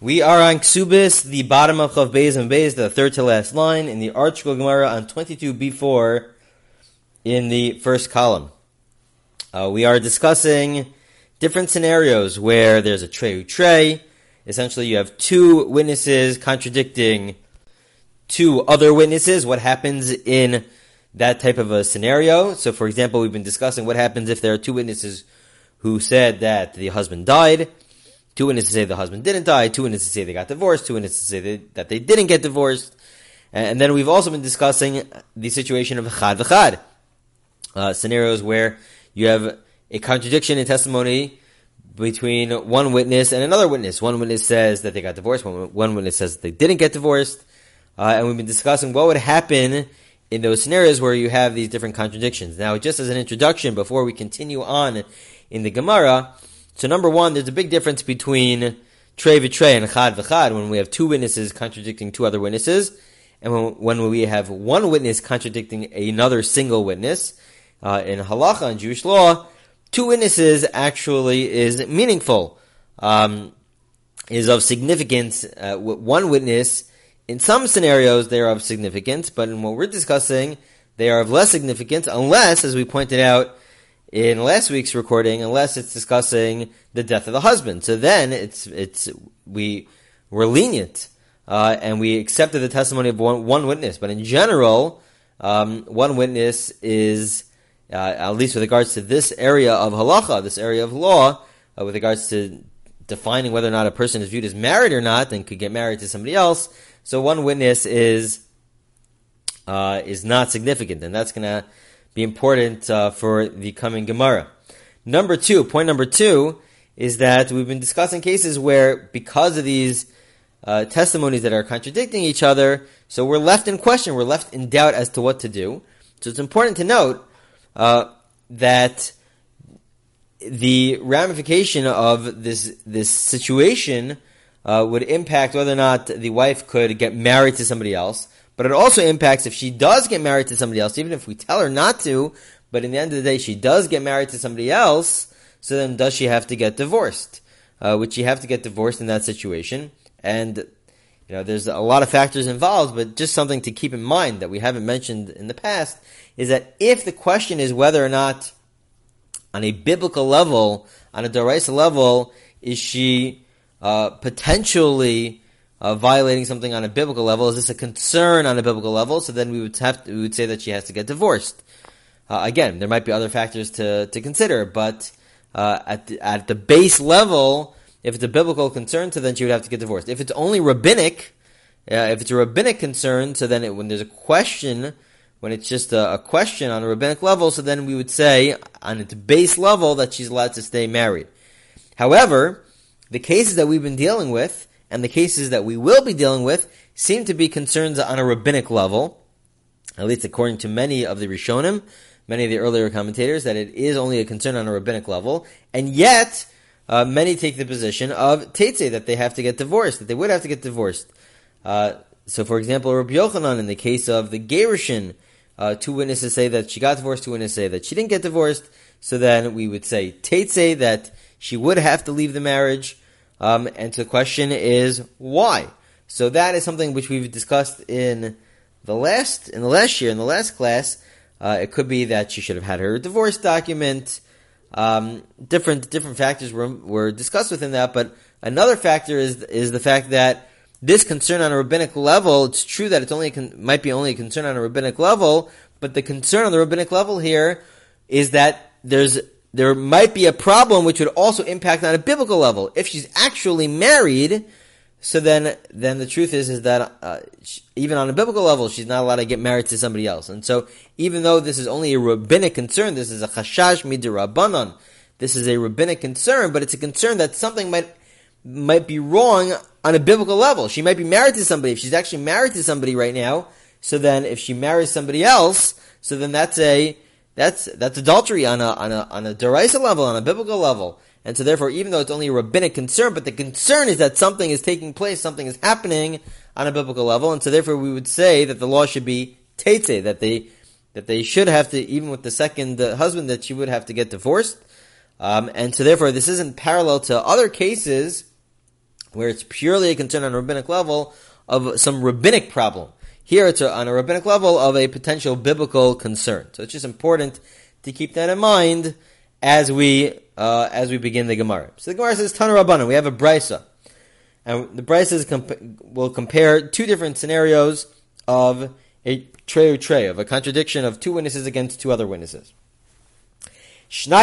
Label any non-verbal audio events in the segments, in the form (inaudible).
We are on Ksubis, the bottom of Chav Beis and Beis, the third to last line, in the ArtScroll Gemara on 22b4 in the first column. Uh, we are discussing different scenarios where there's a trey trey. Essentially, you have two witnesses contradicting two other witnesses. What happens in that type of a scenario? So, for example, we've been discussing what happens if there are two witnesses who said that the husband died Two witnesses say the husband didn't die. Two witnesses say they got divorced. Two witnesses say they, that they didn't get divorced. And then we've also been discussing the situation of chad v'chad, uh, scenarios where you have a contradiction in testimony between one witness and another witness. One witness says that they got divorced. One, one witness says they didn't get divorced. Uh, and we've been discussing what would happen in those scenarios where you have these different contradictions. Now, just as an introduction, before we continue on in the Gemara, so number one, there's a big difference between trey v'trey and chad v'chad when we have two witnesses contradicting two other witnesses, and when, when we have one witness contradicting another single witness. Uh, in halacha and Jewish law, two witnesses actually is meaningful, um, is of significance. Uh, one witness, in some scenarios, they are of significance, but in what we're discussing, they are of less significance, unless, as we pointed out, in last week's recording unless it's discussing the death of the husband. So then it's it's we we're lenient uh, and we accepted the testimony of one, one witness. But in general, um, one witness is uh, at least with regards to this area of halacha, this area of law, uh, with regards to defining whether or not a person is viewed as married or not and could get married to somebody else. So one witness is uh, is not significant, and that's going to be important uh, for the coming Gemara. Number two, point number two, is that we've been discussing cases where, because of these uh, testimonies that are contradicting each other, so we're left in question, we're left in doubt as to what to do. So it's important to note uh, that the ramification of this this situation uh, would impact whether or not the wife could get married to somebody else. But it also impacts if she does get married to somebody else, even if we tell her not to, but in the end of the day, she does get married to somebody else, so then does she have to get divorced? Uh, would she have to get divorced in that situation? And, you know, there's a lot of factors involved, but just something to keep in mind that we haven't mentioned in the past is that if the question is whether or not on a biblical level, on a Doraisa level, is she uh, potentially uh, violating something on a biblical level? Is this a concern on a biblical level? So then we would have to, we would say that she has to get divorced. Uh, again, there might be other factors to, to consider, but uh, at the, at the base level, if it's a biblical concern, so then she would have to get divorced. If it's only rabbinic, uh, if it's a rabbinic concern, so then it, when there's a question, when it's just a, a, question on a rabbinic level, so then we would say on its base level that she's allowed to stay married. However, the cases that we've been dealing with, and the cases that we will be dealing with seem to be concerns on a rabbinic level, at least according to many of the Rishonim, many of the earlier commentators, that it is only a concern on a rabbinic level, and yet uh, many take the position of Tetze, that they have to get divorced, that they would have to get divorced. Uh, so, for example, Rabbi Yochanan, in the case of the Gerushin, uh, two witnesses say that she got divorced, two witnesses say that she didn't get divorced, so then we would say Tetze, that she would have to leave the marriage, um, and so the question is why? So that is something which we've discussed in the last in the last year in the last class. Uh, it could be that she should have had her divorce document. Um, different different factors were were discussed within that, but another factor is is the fact that this concern on a rabbinic level. It's true that it's only con- might be only a concern on a rabbinic level, but the concern on the rabbinic level here is that there's there might be a problem which would also impact on a biblical level. If she's actually married, so then, then the truth is, is that uh, she, even on a biblical level, she's not allowed to get married to somebody else. And so, even though this is only a rabbinic concern, this is a chashash midirabbanon. This is a rabbinic concern, but it's a concern that something might might be wrong on a biblical level. She might be married to somebody. If she's actually married to somebody right now, so then if she marries somebody else, so then that's a that's that's adultery on a on a on a Doraisa level, on a biblical level. And so therefore, even though it's only a rabbinic concern, but the concern is that something is taking place, something is happening on a biblical level, and so therefore we would say that the law should be tetze, that they that they should have to, even with the second husband, that she would have to get divorced. Um, and so therefore, this isn't parallel to other cases where it's purely a concern on a rabbinic level of some rabbinic problem. Here it's on a rabbinic level of a potential biblical concern. So it's just important to keep that in mind as we uh, as we begin the Gemara. So the Gemara says Tana Rabbanan. We have a brisa, and the brisa comp- will compare two different scenarios of a trey trey of a contradiction of two witnesses against two other witnesses. Two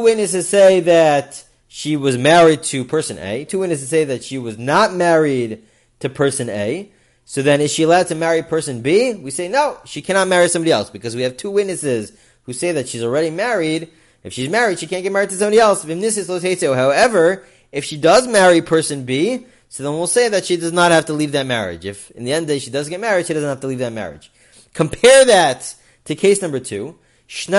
witnesses say that she was married to person A. Two witnesses say that she was not married to person A. So then is she allowed to marry person B? We say no, she cannot marry somebody else because we have two witnesses who say that she's already married. If she's married, she can't get married to somebody else. However, if she does marry person B, so then we'll say that she does not have to leave that marriage. If in the end the day she does get married, she doesn't have to leave that marriage. Compare that to case number two. Two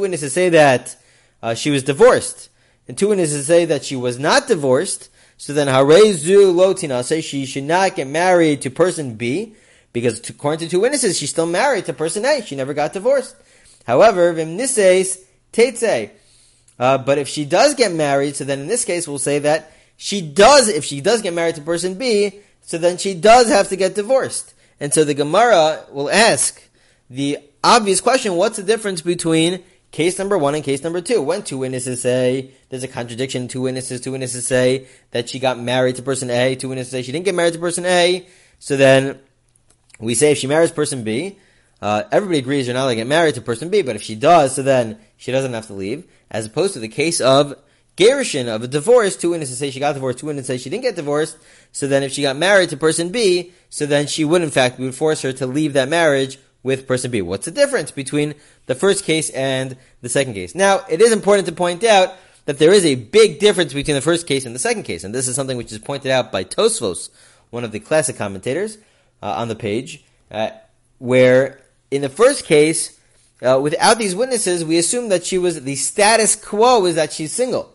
witnesses say that uh, she was divorced, and two witnesses say that she was not divorced. So then, harezu lotina say she should not get married to person B because according to two witnesses, she's still married to person A. She never got divorced. However, vimnises teitze. Uh, but if she does get married, so then in this case we'll say that she does, if she does get married to person B, so then she does have to get divorced. And so the Gemara will ask the obvious question, what's the difference between case number one and case number two? When two witnesses say there's a contradiction, two witnesses, two witnesses say that she got married to person A, two witnesses say she didn't get married to person A, so then we say if she marries person B, uh, everybody agrees you're not going to get married to person B, but if she does, so then she doesn't have to leave, as opposed to the case of Gerushin of a divorce, two witnesses say she got divorced, two witnesses say she didn't get divorced. So then if she got married to person B, so then she would in fact, we would force her to leave that marriage with person B. What's the difference between the first case and the second case? Now, it is important to point out that there is a big difference between the first case and the second case, and this is something which is pointed out by Tosfos, one of the classic commentators, uh, on the page, uh, where in the first case, uh, without these witnesses, we assume that she was, the status quo is that she's single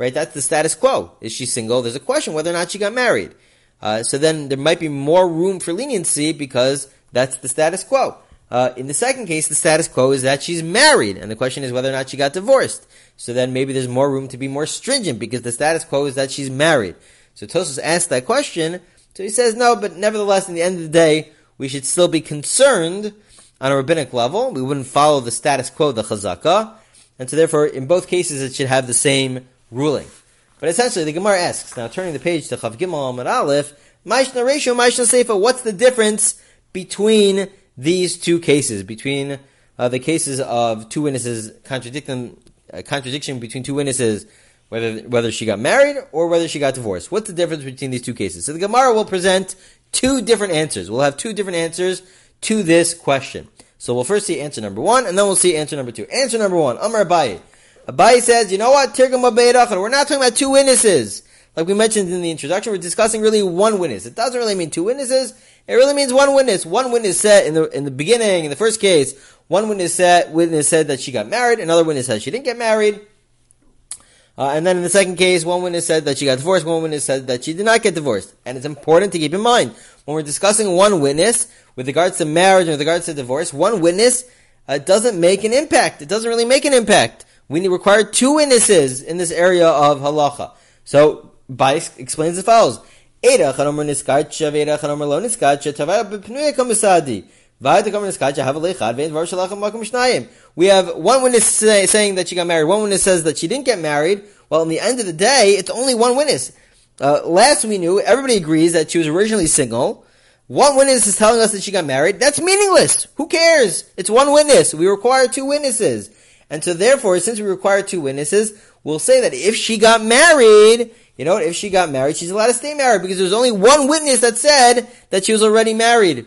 right? That's the status quo. Is she single? There's a question whether or not she got married. Uh, so then there might be more room for leniency because that's the status quo. Uh, in the second case, the status quo is that she's married, and the question is whether or not she got divorced. So then maybe there's more room to be more stringent because the status quo is that she's married. So Tosfos asked that question, so he says no, but nevertheless, in the end of the day, we should still be concerned on a rabbinic level. We wouldn't follow the status quo, the chazaka, and so therefore, in both cases, it should have the same ruling. But essentially, the Gemara asks, now turning the page to Chav Gimel Amar Aleph, Maishna Ratio, Maishna Seifa, what's the difference between these two cases, between uh, the cases of two witnesses contradicting, uh, contradiction between two witnesses, whether, whether she got married or whether she got divorced. What's the difference between these two cases? So the Gemara will present two different answers. We'll have two different answers to this question. So we'll first see answer number one, and then we'll see answer number two. Answer number one, Amar Abaye. Abai says, you know what? Tirgum We're not talking about two witnesses. Like we mentioned in the introduction, we're discussing really one witness. It doesn't really mean two witnesses. It really means one witness. One witness said in the in the beginning, in the first case, one witness said witness said that she got married. Another witness said she didn't get married. Uh, and then in the second case, one witness said that she got divorced. One witness said that she did not get divorced. And it's important to keep in mind when we're discussing one witness with regards to marriage and with regards to divorce, one witness uh, doesn't make an impact. It doesn't really make an impact we need require two witnesses in this area of halacha. So, Bais explains as follows. We have one witness say, saying that she got married. One witness says that she didn't get married. Well, in the end of the day, it's only one witness. Uh, last we knew, everybody agrees that she was originally single. One witness is telling us that she got married. That's meaningless. Who cares? It's one witness. We require two witnesses. And so therefore, since we require two witnesses, we'll say that if she got married, you know if she got married, she's allowed to stay married because there's only one witness that said that she was already married.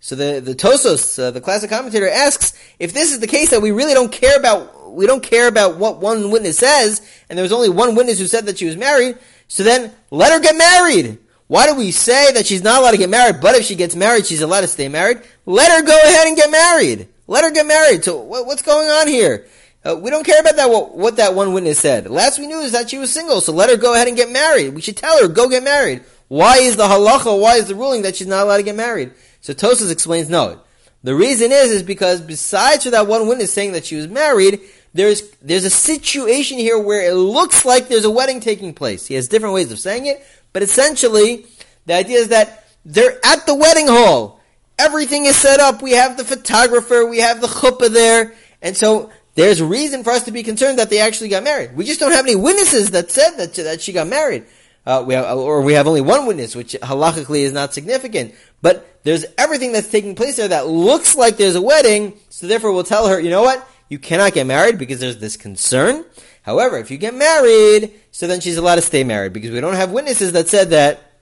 So the, the Tosfos, uh, the classic commentator asks, if this is the case that we really don't care about, we don't care about what one witness says, and there was only one witness who said that she was married, so then let her get married. Why do we say that she's not allowed to get married, but if she gets married, she's allowed to stay married? Let her go ahead and get married. Let her get married. So what, what's going on here? Uh, we don't care about that. What, what, that one witness said. Last we knew is that she was single. So let her go ahead and get married. We should tell her go get married. Why is the halacha? Why is the ruling that she's not allowed to get married? So Tosfos explains no. The reason is is because besides for that one witness saying that she was married, there's there's a situation here where it looks like there's a wedding taking place. He has different ways of saying it, but essentially the idea is that they're at the wedding hall. Everything is set up. We have the photographer, we have the chuppah there, and so there's reason for us to be concerned that they actually got married. We just don't have any witnesses that said that that she got married. Uh, we have, or we have only one witness, which halachically is not significant. But there's everything that's taking place there that looks like there's a wedding, so therefore we'll tell her, you know what? You cannot get married because there's this concern. However, if you get married, so then she's allowed to stay married because we don't have witnesses that said that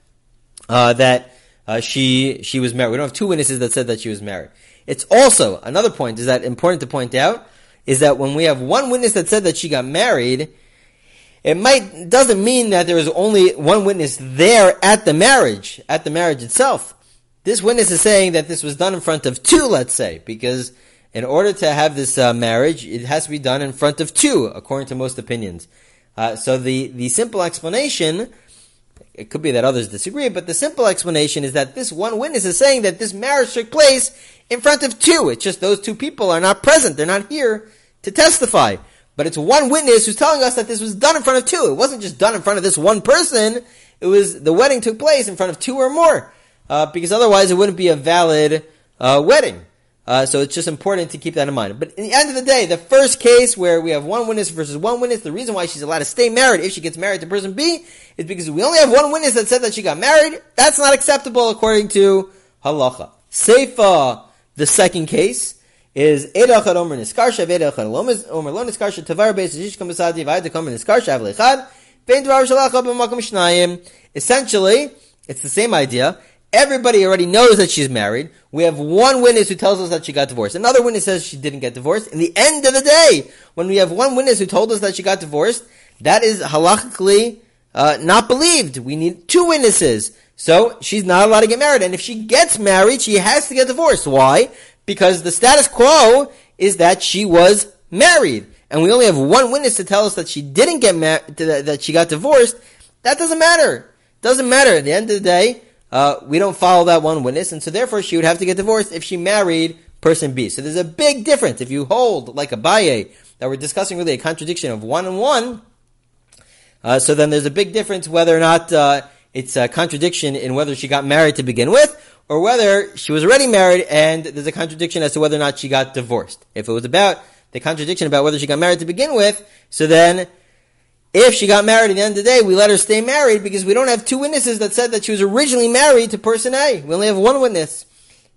uh, that uh, she she was married. We don't have two witnesses that said that she was married. It's also another point is that important to point out is that when we have one witness that said that she got married, it might doesn't mean that there is only one witness there at the marriage, at the marriage itself. This witness is saying that this was done in front of two, let's say, because in order to have this uh, marriage, it has to be done in front of two, according to most opinions. Uh, so the, the simple explanation, it could be that others disagree, but the simple explanation is that this one witness is saying that this marriage took place in front of two. It's just those two people are not present. They're not here to testify. But it's one witness who's telling us that this was done in front of two. It wasn't just done in front of this one person. It was, the wedding took place in front of two or more. Uh, because otherwise it wouldn't be a valid, uh, wedding. Uh, so it's just important to keep that in mind. But in the end of the day, the first case where we have one witness versus one witness, the reason why she's allowed to stay married if she gets married to person B is because we only have one witness that said that she got married. That's not acceptable according to halacha. Seifa, the second case, is Edachad Omer Niskarsha, Edachad Omer Lo Niskarsha, Tavar Beis Besadi, Vaid Kam Niskarsha, Av Lechad, Vein Dvar Shalacha B'Makom Shnayim. Essentially, it's the same idea. Everybody already knows that she's married. We have one witness who tells us that she got divorced. Another witness says she didn't get divorced. In the end of the day, when we have one witness who told us that she got divorced, that is halachically uh, not believed. We need two witnesses. So she's not allowed to get married. And if she gets married, she has to get divorced. Why? because the status quo is that she was married, and we only have one witness to tell us that she didn't get married, that she got divorced. That doesn't matter. Doesn't matter. At the end of the day, uh, we don't follow that one witness, and so therefore she would have to get divorced if she married person B. So there's a big difference. If you hold like Abaye that we're discussing really a contradiction of one and one, uh, so then there's a big difference whether or not uh, it's a contradiction in whether she got married to begin with, or whether she was already married and there's a contradiction as to whether or not she got divorced. If it was about the contradiction about whether she got married to begin with, so then if she got married at the end of the day, we let her stay married because we don't have two witnesses that said that she was originally married to person A. We only have one witness.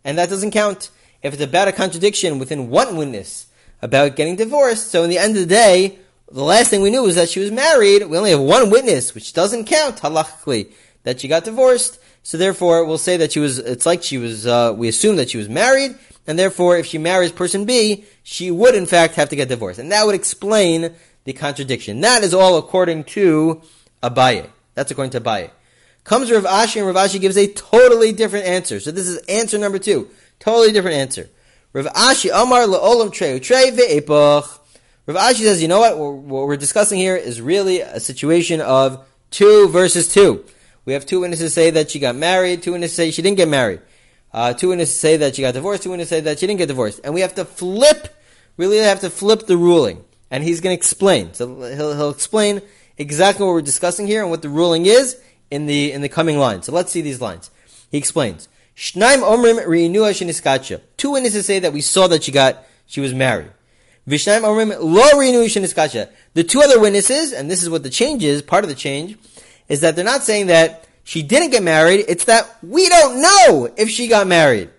And that doesn't count. If it's about a contradiction within one witness about getting divorced, so in the end of the day, the last thing we knew was that she was married. We only have one witness, which doesn't count halachically that she got divorced. So therefore, we'll say that she was, it's like she was, uh, we assume that she was married, and therefore, if she marries person B, she would in fact have to get divorced. And that would explain the contradiction. That is all according to Abaye. That's according to Abaye. Comes Rav Ashi, and Rav Ashi gives a totally different answer. So this is answer number two. Totally different answer. Rav Ashi, Amar La'olam Treu Trey Ve'epach. Rav Ashi says, you know what? What we're discussing here is really a situation of two versus two. We have two witnesses say that she got married, two witnesses say she didn't get married. Uh, two witnesses say that she got divorced, two witnesses say that she didn't get divorced. And we have to flip, really have to flip the ruling. And he's going to explain. So he'll, he'll explain exactly what we're discussing here and what the ruling is in the, in the coming lines. So let's see these lines. He explains. Shnaim omrim. Two witnesses say that we saw that she got, she was married. Vishnaim omrim lo. The two other witnesses, and this is what the change is, part of the change, is that they're not saying that she didn't get married. It's that we don't know if she got married.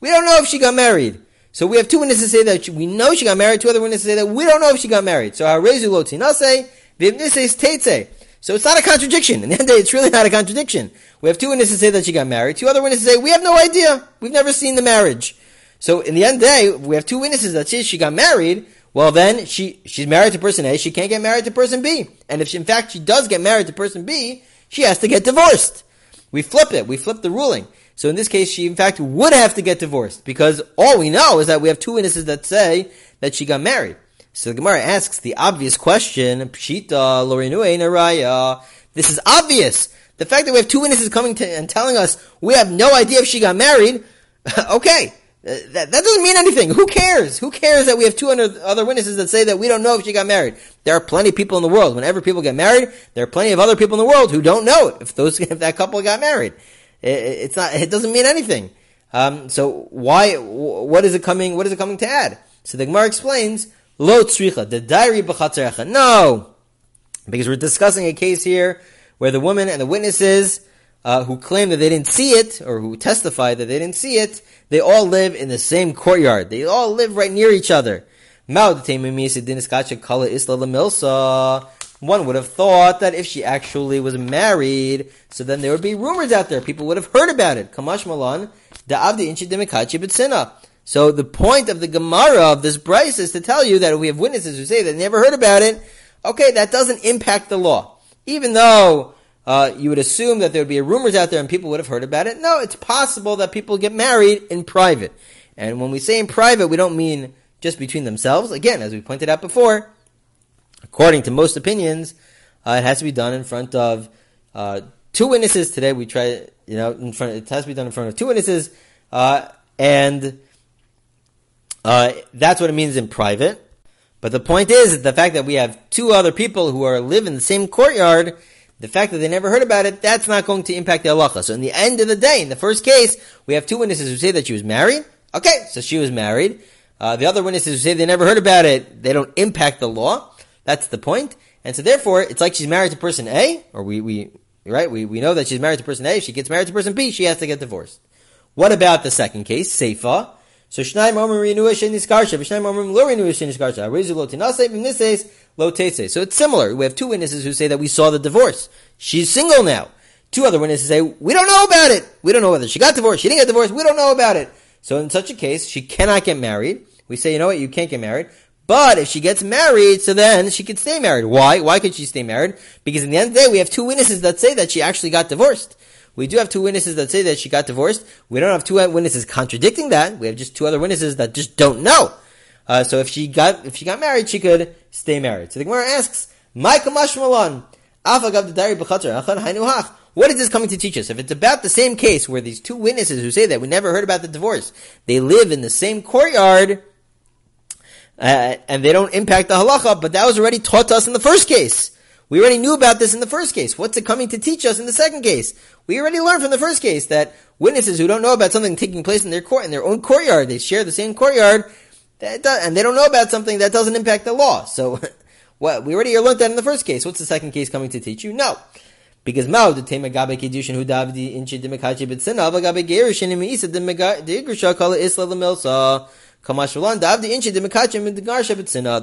We don't know if she got married. So we have two witnesses say that we know she got married. Two other witnesses say that we don't know if she got married. So harezu lo tinase, v'ibnises teitze. So it's not a contradiction. In the end day, it's really not a contradiction. We have two witnesses say that she got married. Two other witnesses say we have no idea. We've never seen the marriage. So in the end day, we have two witnesses that say she got married. Well, then she she's married to person A. She can't get married to person B. And if she, in fact she does get married to person B, she has to get divorced. We flip it. We flip the ruling. So in this case, she in fact would have to get divorced because all we know is that we have two witnesses that say that she got married. So the Gemara asks the obvious question: Pshita raya. This is obvious. The fact that we have two witnesses coming to and telling us we have no idea if she got married. (laughs) okay, that, that doesn't mean anything. Who cares? Who cares that we have 200 other witnesses that say that we don't know if she got married? There are plenty of people in the world. Whenever people get married, there are plenty of other people in the world who don't know if those (laughs) if that couple got married. It, it's not. It doesn't mean anything. Um, so why? What is it coming? What is it coming to add? So the Gemara explains lo tzricha the diary. No, because we're discussing a case here where the woman and the witnesses uh, who claim that they didn't see it or who testify that they didn't see it, they all live in the same courtyard. They all live right near each other. One would have thought that if she actually was married, so then there would be rumors out there. People would have heard about it. Kamash Malan, So the point of the Gemara of this brisa is to tell you that we have witnesses who say they never heard about it. Okay, that doesn't impact the law. Even though uh, you would assume that there would be rumors out there and people would have heard about it. No, it's possible that people get married in private. And when we say in private, we don't mean just between themselves. Again, as we pointed out before, according to most opinions, uh, it has to be done in front of uh, two witnesses. Today we try, you know, in front. It has to be done in front of two witnesses, uh, and uh, that's what it means in private. But the point is the fact that we have two other people who are live in the same courtyard the fact that they never heard about it, that's not going to impact the halacha. So in the end of the day, in the first case, we have two witnesses who say that she was married. Okay, so she was married. Uh, the other witnesses who say they never heard about it, they don't impact the law. That's the point. And so therefore, it's like she's married to person A, or we, we, right, we, we know that she's married to person A. If she gets married to person B, she has to get divorced. What about the second case, Seifa? So Shnaim Omer Renua Sheniskarsha, Shnaim Omer Lo Renua Sheniskarsha, Rezu Lo Tinase, Bimnises, Lo Tese. So it's similar. We have two witnesses who say that we saw the divorce. She's single now. Two other witnesses say, we don't know about it. We don't know whether she got divorced, she didn't get divorced, we don't know about it. So in such a case, she cannot get married. We say, you know what, you can't get married. But if she gets married, so then she could stay married. Why? Why could she stay married? Because in the end of the day, we have two witnesses that say that she actually got divorced. We do have two witnesses that say that she got divorced. We don't have two witnesses contradicting that. We have just two other witnesses that just don't know. Uh, so if she got if she got married, she could stay married. So the Gemara asks, what is this coming to teach us? If it's about the same case where these two witnesses who say that we never heard about the divorce, they live in the same courtyard, uh, and they don't impact the halacha, but that was already taught to us in the first case. We already knew about this in the first case. What's it coming to teach us in the second case? We already learned from the first case that witnesses who don't know about something taking place in their court, in their own courtyard, they share the same courtyard, does, and they don't know about something that doesn't impact the law. So, (laughs) what we already learned that in the first case. What's the second case coming to teach you? No. Because Mao the tema gabe kedushin hu davdi inchi de mekachi bitsina gabe gerishin im isa kala isla lemilsa The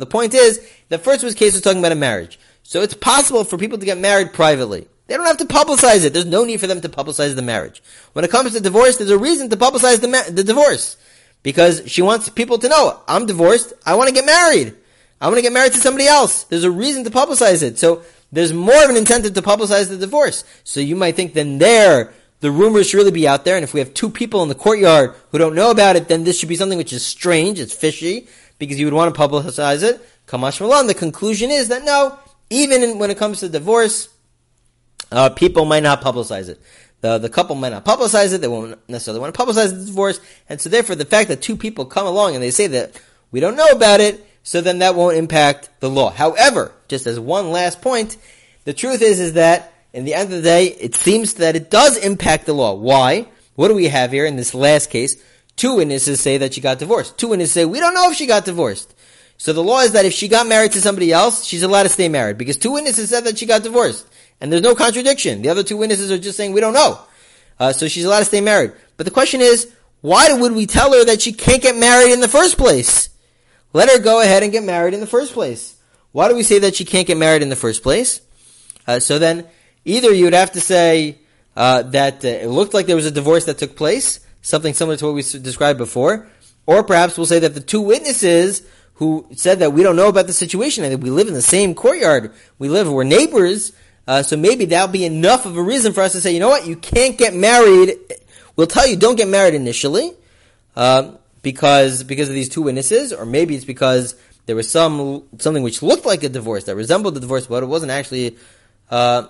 point is, the first was case was talking about a marriage. So it's possible for people to get married privately. They don't have to publicize it. There's no need for them to publicize the marriage. When it comes to divorce, there's a reason to publicize the, ma- the divorce. Because she wants people to know, I'm divorced, I want to get married. I want to get married to somebody else. There's a reason to publicize it. So there's more of an incentive to publicize the divorce. So you might think then there, the rumors should really be out there. And if we have two people in the courtyard who don't know about it, then this should be something which is strange, it's fishy, because you would want to publicize it. Kamash Malan, the conclusion is that no, even in, when it comes to divorce, uh, people might not publicize it. The, the couple might not publicize it. They won't necessarily want to publicize the divorce. And so therefore the fact that two people come along and they say that we don't know about it, so then that won't impact the law. However, just as one last point, the truth is, is that in the end of the day, it seems that it does impact the law. Why? What do we have here in this last case? Two witnesses say that she got divorced. Two witnesses say, we don't know if she got divorced. So the law is that if she got married to somebody else, she's allowed to stay married because two witnesses said that she got divorced. And there's no contradiction. The other two witnesses are just saying, we don't know. Uh, so she's allowed to stay married. But the question is, why would we tell her that she can't get married in the first place? Let her go ahead and get married in the first place. Why do we say that she can't get married in the first place? Uh, so then, either you would have to say uh, that uh, it looked like there was a divorce that took place, something similar to what we described before, or perhaps we'll say that the two witnesses who said that we don't know about the situation and that we live in the same courtyard, we live, we're neighbors, uh, so maybe that'll be enough of a reason for us to say, you know what, you can't get married. We'll tell you don't get married initially, uh, because because of these two witnesses, or maybe it's because there was some something which looked like a divorce that resembled a divorce, but it wasn't actually uh,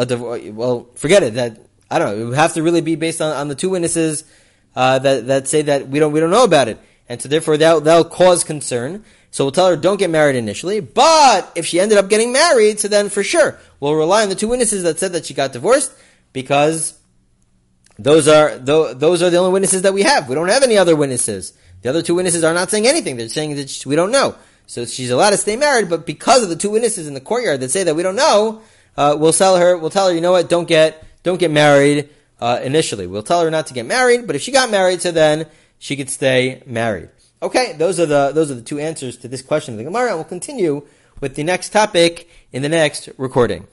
a divorce. Well, forget it. That I don't know. It would have to really be based on, on the two witnesses uh, that that say that we don't we don't know about it, and so therefore that that'll cause concern. So we'll tell her don't get married initially. But if she ended up getting married, so then for sure we'll rely on the two witnesses that said that she got divorced because those are those are the only witnesses that we have. We don't have any other witnesses. The other two witnesses are not saying anything. They're saying that we don't know. So she's allowed to stay married, but because of the two witnesses in the courtyard that say that we don't know, uh, we'll tell her. We'll tell her, you know what? Don't get don't get married uh, initially. We'll tell her not to get married, but if she got married, so then she could stay married. Okay, those are the those are the two answers to this question of the Gemara, we'll continue with the next topic in the next recording.